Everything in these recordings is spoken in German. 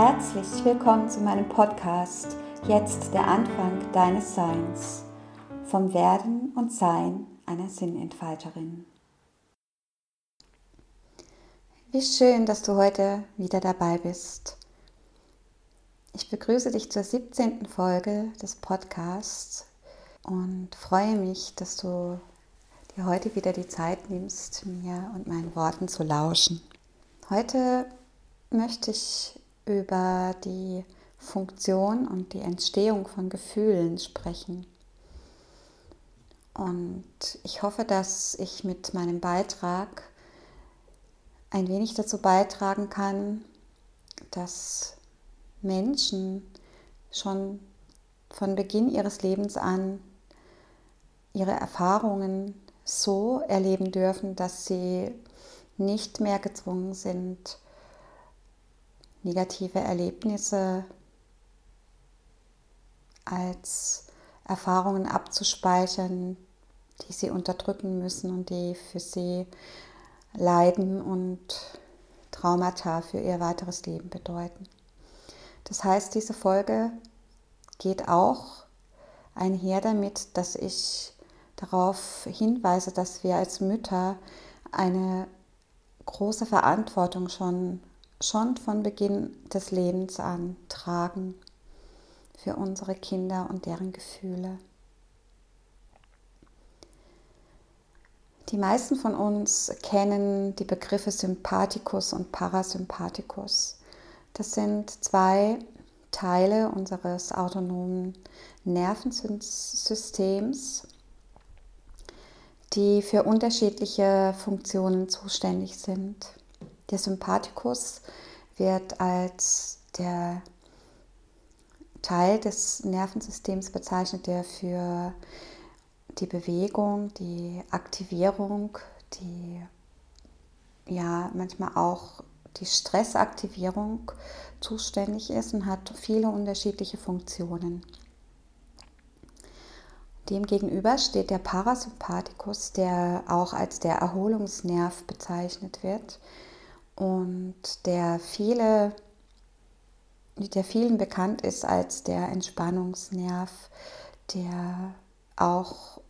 Herzlich willkommen zu meinem Podcast Jetzt der Anfang deines Seins vom Werden und Sein einer Sinnentfalterin. Wie schön, dass du heute wieder dabei bist. Ich begrüße dich zur 17. Folge des Podcasts und freue mich, dass du dir heute wieder die Zeit nimmst, mir und meinen Worten zu lauschen. Heute möchte ich über die Funktion und die Entstehung von Gefühlen sprechen. Und ich hoffe, dass ich mit meinem Beitrag ein wenig dazu beitragen kann, dass Menschen schon von Beginn ihres Lebens an ihre Erfahrungen so erleben dürfen, dass sie nicht mehr gezwungen sind, negative Erlebnisse als Erfahrungen abzuspeichern, die sie unterdrücken müssen und die für sie Leiden und Traumata für ihr weiteres Leben bedeuten. Das heißt, diese Folge geht auch einher damit, dass ich darauf hinweise, dass wir als Mütter eine große Verantwortung schon, schon von Beginn des Lebens an tragen für unsere Kinder und deren Gefühle. Die meisten von uns kennen die Begriffe Sympathikus und Parasympathikus. Das sind zwei Teile unseres autonomen Nervensystems, die für unterschiedliche Funktionen zuständig sind. Der Sympathikus wird als der Teil des Nervensystems bezeichnet, der für die Bewegung, die Aktivierung, die ja manchmal auch die Stressaktivierung zuständig ist und hat viele unterschiedliche Funktionen. Demgegenüber steht der Parasympathikus, der auch als der Erholungsnerv bezeichnet wird und der viele der vielen bekannt ist als der Entspannungsnerv, der auch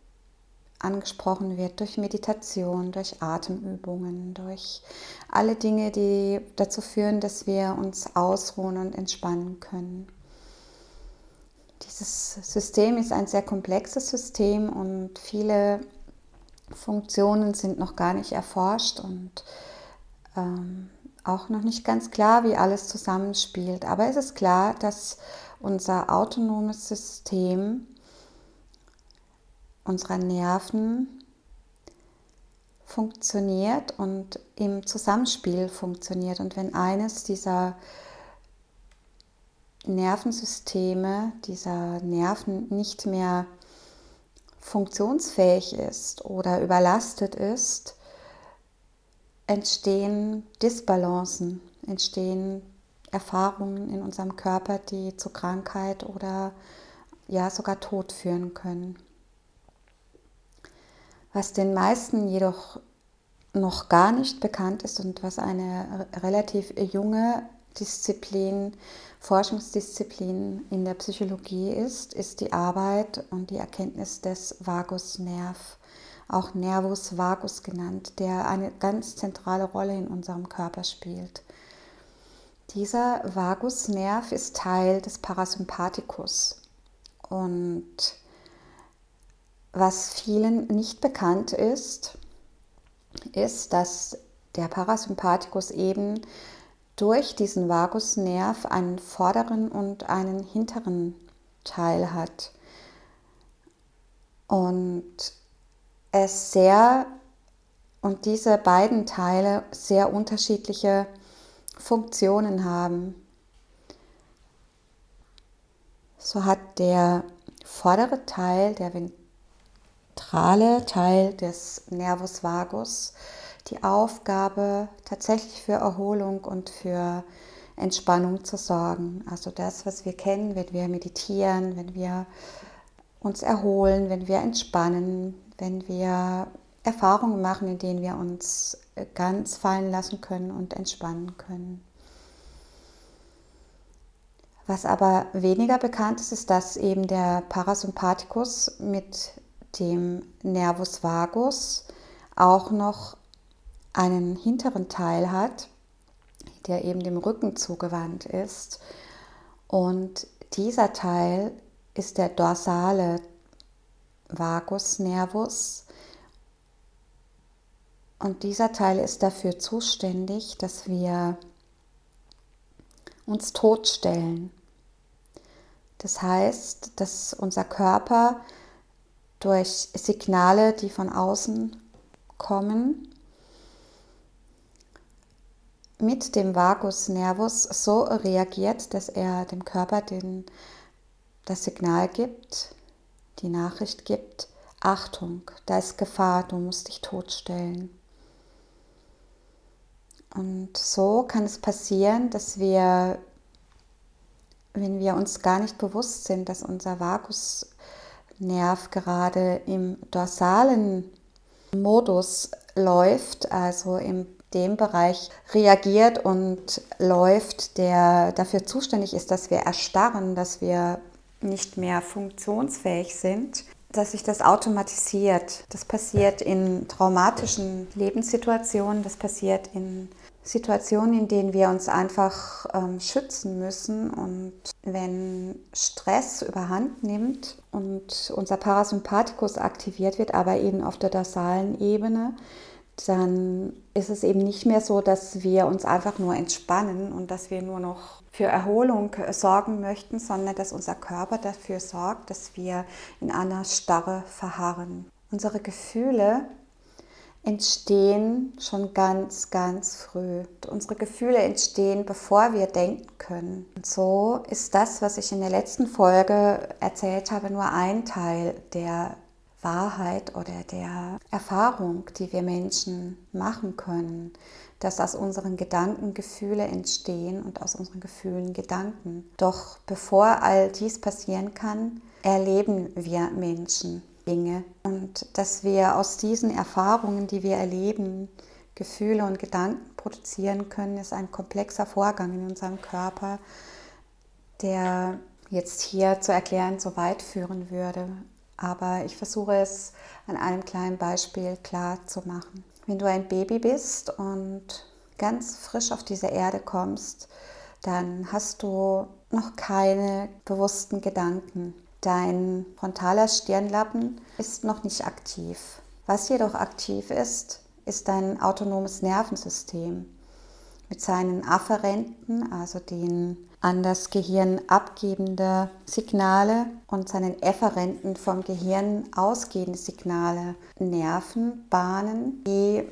angesprochen wird durch Meditation, durch Atemübungen, durch alle Dinge, die dazu führen, dass wir uns ausruhen und entspannen können. Dieses System ist ein sehr komplexes System und viele Funktionen sind noch gar nicht erforscht und ähm, auch noch nicht ganz klar, wie alles zusammenspielt. Aber es ist klar, dass unser autonomes System unserer Nerven funktioniert und im Zusammenspiel funktioniert. Und wenn eines dieser Nervensysteme, dieser Nerven nicht mehr funktionsfähig ist oder überlastet ist, entstehen Disbalancen, entstehen Erfahrungen in unserem Körper, die zu Krankheit oder ja sogar Tod führen können. Was den meisten jedoch noch gar nicht bekannt ist und was eine relativ junge Disziplin, Forschungsdisziplin in der Psychologie ist, ist die Arbeit und die Erkenntnis des Vagusnerv auch Nervus vagus genannt, der eine ganz zentrale Rolle in unserem Körper spielt. Dieser Vagusnerv ist Teil des Parasympathikus und was vielen nicht bekannt ist, ist, dass der Parasympathikus eben durch diesen Vagusnerv einen vorderen und einen hinteren Teil hat. Und es sehr und diese beiden Teile sehr unterschiedliche Funktionen haben. So hat der vordere Teil, der ventrale Teil des Nervus vagus, die Aufgabe, tatsächlich für Erholung und für Entspannung zu sorgen. Also das, was wir kennen, wenn wir meditieren, wenn wir uns erholen, wenn wir entspannen, wenn wir Erfahrungen machen, in denen wir uns ganz fallen lassen können und entspannen können. Was aber weniger bekannt ist, ist, dass eben der Parasympathikus mit dem Nervus vagus auch noch einen hinteren Teil hat, der eben dem Rücken zugewandt ist. Und dieser Teil ist der dorsale Vagusnervus. Und dieser Teil ist dafür zuständig, dass wir uns totstellen. Das heißt, dass unser Körper durch Signale, die von außen kommen, mit dem Vagusnervus so reagiert, dass er dem Körper den, das Signal gibt, die Nachricht gibt, Achtung, da ist Gefahr, du musst dich totstellen. Und so kann es passieren, dass wir, wenn wir uns gar nicht bewusst sind, dass unser Vagusnerv gerade im dorsalen Modus läuft, also im dem Bereich reagiert und läuft, der dafür zuständig ist, dass wir erstarren, dass wir nicht mehr funktionsfähig sind, dass sich das automatisiert. Das passiert in traumatischen Lebenssituationen, das passiert in Situationen, in denen wir uns einfach ähm, schützen müssen. Und wenn Stress überhand nimmt und unser Parasympathikus aktiviert wird, aber eben auf der dorsalen Ebene, dann ist es eben nicht mehr so, dass wir uns einfach nur entspannen und dass wir nur noch für Erholung sorgen möchten, sondern dass unser Körper dafür sorgt, dass wir in einer Starre verharren. Unsere Gefühle entstehen schon ganz, ganz früh. Unsere Gefühle entstehen, bevor wir denken können. Und so ist das, was ich in der letzten Folge erzählt habe, nur ein Teil der Wahrheit oder der Erfahrung, die wir Menschen machen können, dass aus unseren Gedanken Gefühle entstehen und aus unseren Gefühlen Gedanken. Doch bevor all dies passieren kann, erleben wir Menschen Dinge und dass wir aus diesen Erfahrungen, die wir erleben, Gefühle und Gedanken produzieren können, ist ein komplexer Vorgang in unserem Körper, der jetzt hier zu erklären so weit führen würde. Aber ich versuche es an einem kleinen Beispiel klar zu machen. Wenn du ein Baby bist und ganz frisch auf diese Erde kommst, dann hast du noch keine bewussten Gedanken. Dein frontaler Stirnlappen ist noch nicht aktiv. Was jedoch aktiv ist, ist dein autonomes Nervensystem mit seinen Afferenten, also den an das Gehirn abgebende Signale und seinen Efferenten vom Gehirn ausgehende Signale, Nervenbahnen, die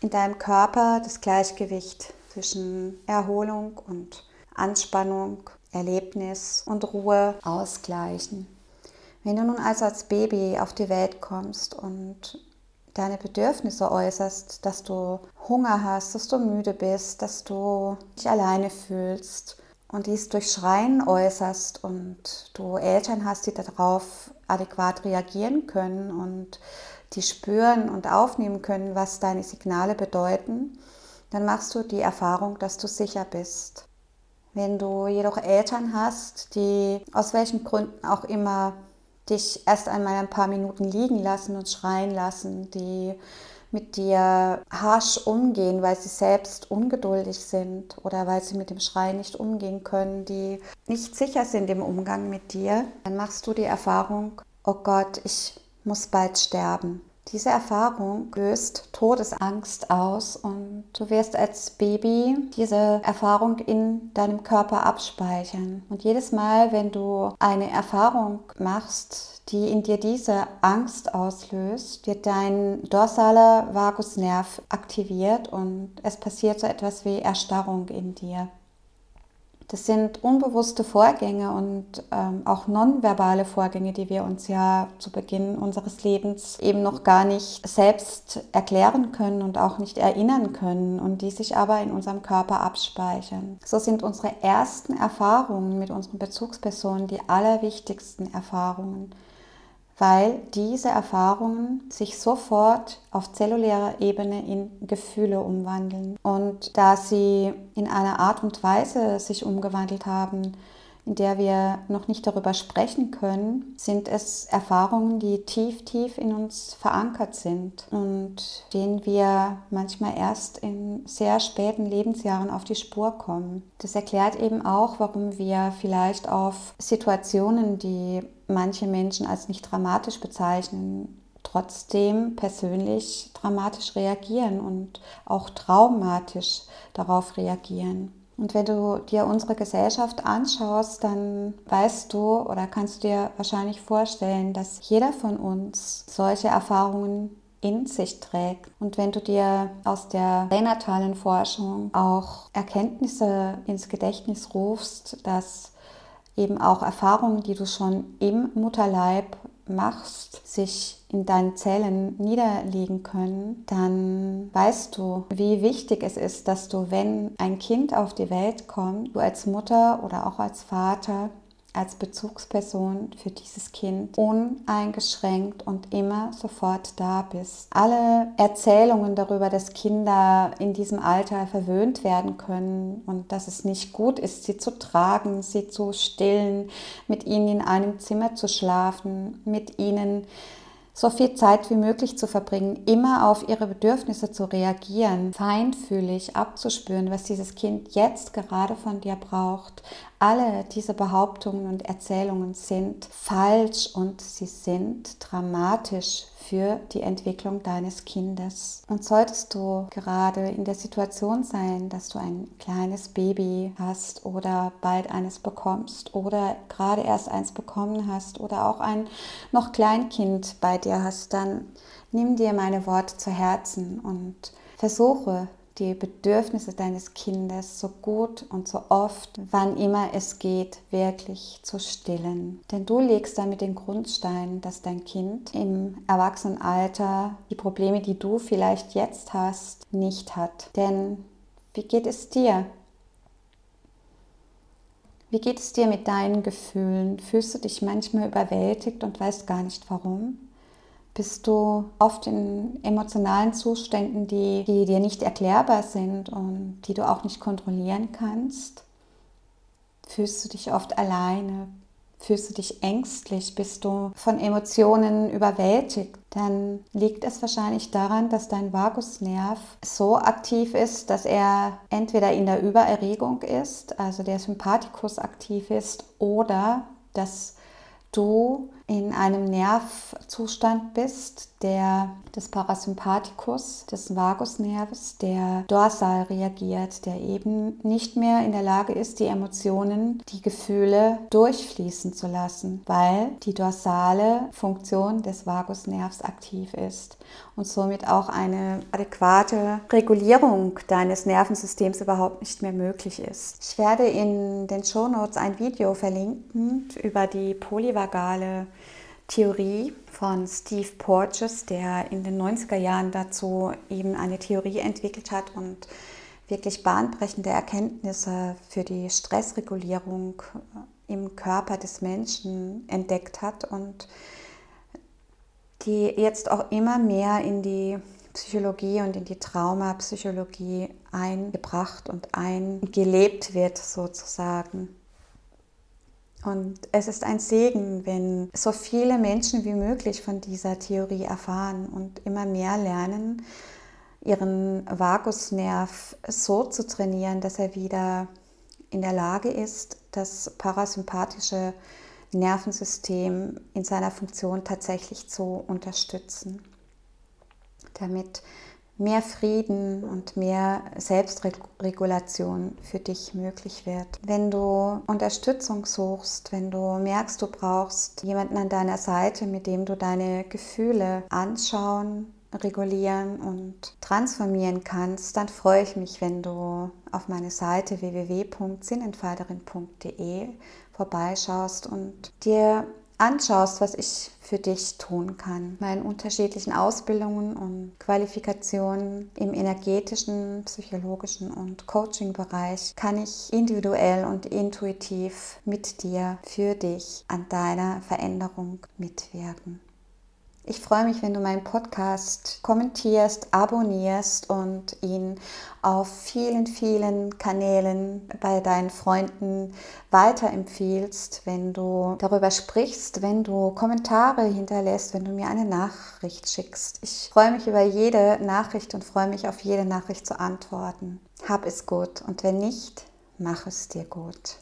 in deinem Körper das Gleichgewicht zwischen Erholung und Anspannung, Erlebnis und Ruhe ausgleichen. Wenn du nun also als Baby auf die Welt kommst und deine Bedürfnisse äußerst, dass du Hunger hast, dass du müde bist, dass du dich alleine fühlst, und dies durch Schreien äußerst und du Eltern hast, die darauf adäquat reagieren können und die spüren und aufnehmen können, was deine Signale bedeuten, dann machst du die Erfahrung, dass du sicher bist. Wenn du jedoch Eltern hast, die aus welchen Gründen auch immer dich erst einmal ein paar Minuten liegen lassen und schreien lassen, die mit dir harsch umgehen, weil sie selbst ungeduldig sind oder weil sie mit dem Schrei nicht umgehen können, die nicht sicher sind im Umgang mit dir, dann machst du die Erfahrung, oh Gott, ich muss bald sterben. Diese Erfahrung löst Todesangst aus und du wirst als Baby diese Erfahrung in deinem Körper abspeichern. Und jedes Mal, wenn du eine Erfahrung machst, die in dir diese Angst auslöst, wird dein dorsaler Vagusnerv aktiviert und es passiert so etwas wie Erstarrung in dir. Das sind unbewusste Vorgänge und ähm, auch nonverbale Vorgänge, die wir uns ja zu Beginn unseres Lebens eben noch gar nicht selbst erklären können und auch nicht erinnern können und die sich aber in unserem Körper abspeichern. So sind unsere ersten Erfahrungen mit unseren Bezugspersonen die allerwichtigsten Erfahrungen weil diese Erfahrungen sich sofort auf zellulärer Ebene in Gefühle umwandeln. Und da sie in einer Art und Weise sich umgewandelt haben, in der wir noch nicht darüber sprechen können, sind es Erfahrungen, die tief, tief in uns verankert sind und denen wir manchmal erst in sehr späten Lebensjahren auf die Spur kommen. Das erklärt eben auch, warum wir vielleicht auf Situationen, die manche Menschen als nicht dramatisch bezeichnen, trotzdem persönlich dramatisch reagieren und auch traumatisch darauf reagieren. Und wenn du dir unsere Gesellschaft anschaust, dann weißt du oder kannst du dir wahrscheinlich vorstellen, dass jeder von uns solche Erfahrungen in sich trägt. Und wenn du dir aus der pränatalen Forschung auch Erkenntnisse ins Gedächtnis rufst, dass eben auch Erfahrungen, die du schon im Mutterleib machst, sich in deinen Zellen niederlegen können, dann weißt du, wie wichtig es ist, dass du, wenn ein Kind auf die Welt kommt, du als Mutter oder auch als Vater als Bezugsperson für dieses Kind uneingeschränkt und immer sofort da bist. Alle Erzählungen darüber, dass Kinder in diesem Alter verwöhnt werden können und dass es nicht gut ist, sie zu tragen, sie zu stillen, mit ihnen in einem Zimmer zu schlafen, mit ihnen so viel Zeit wie möglich zu verbringen, immer auf ihre Bedürfnisse zu reagieren, feinfühlig abzuspüren, was dieses Kind jetzt gerade von dir braucht. Alle diese Behauptungen und Erzählungen sind falsch und sie sind dramatisch für die Entwicklung deines Kindes. Und solltest du gerade in der Situation sein, dass du ein kleines Baby hast oder bald eines bekommst oder gerade erst eins bekommen hast oder auch ein noch Kleinkind bei dir hast, dann nimm dir meine Worte zu Herzen und versuche die Bedürfnisse deines Kindes so gut und so oft, wann immer es geht, wirklich zu stillen. Denn du legst damit den Grundstein, dass dein Kind im Erwachsenenalter die Probleme, die du vielleicht jetzt hast, nicht hat. Denn wie geht es dir? Wie geht es dir mit deinen Gefühlen? Fühlst du dich manchmal überwältigt und weißt gar nicht warum? Bist du oft in emotionalen Zuständen, die, die dir nicht erklärbar sind und die du auch nicht kontrollieren kannst. Fühlst du dich oft alleine? Fühlst du dich ängstlich? Bist du von Emotionen überwältigt? Dann liegt es wahrscheinlich daran, dass dein Vagusnerv so aktiv ist, dass er entweder in der Übererregung ist, also der Sympathikus aktiv ist, oder dass du in einem Nervzustand bist, der des Parasympathikus, des Vagusnerves, der dorsal reagiert, der eben nicht mehr in der Lage ist, die Emotionen, die Gefühle durchfließen zu lassen, weil die dorsale Funktion des Vagusnervs aktiv ist und somit auch eine adäquate Regulierung deines Nervensystems überhaupt nicht mehr möglich ist. Ich werde in den Shownotes ein Video verlinken über die polyvagale Theorie von Steve Porges, der in den 90er Jahren dazu eben eine Theorie entwickelt hat und wirklich bahnbrechende Erkenntnisse für die Stressregulierung im Körper des Menschen entdeckt hat und die jetzt auch immer mehr in die Psychologie und in die Traumapsychologie eingebracht und eingelebt wird sozusagen. Und es ist ein Segen, wenn so viele Menschen wie möglich von dieser Theorie erfahren und immer mehr lernen, ihren Vagusnerv so zu trainieren, dass er wieder in der Lage ist, das parasympathische Nervensystem in seiner Funktion tatsächlich zu unterstützen, damit mehr Frieden und mehr Selbstregulation für dich möglich wird. Wenn du Unterstützung suchst, wenn du merkst, du brauchst jemanden an deiner Seite, mit dem du deine Gefühle anschauen, regulieren und transformieren kannst, dann freue ich mich, wenn du auf meine Seite www.sinnentfalterin.de vorbeischaust und dir anschaust, was ich für dich tun kann. Meinen unterschiedlichen Ausbildungen und Qualifikationen im energetischen, psychologischen und Coaching-Bereich kann ich individuell und intuitiv mit dir, für dich an deiner Veränderung mitwirken. Ich freue mich, wenn du meinen Podcast kommentierst, abonnierst und ihn auf vielen, vielen Kanälen bei deinen Freunden weiterempfiehlst, wenn du darüber sprichst, wenn du Kommentare hinterlässt, wenn du mir eine Nachricht schickst. Ich freue mich über jede Nachricht und freue mich auf jede Nachricht zu antworten. Hab es gut und wenn nicht, mach es dir gut.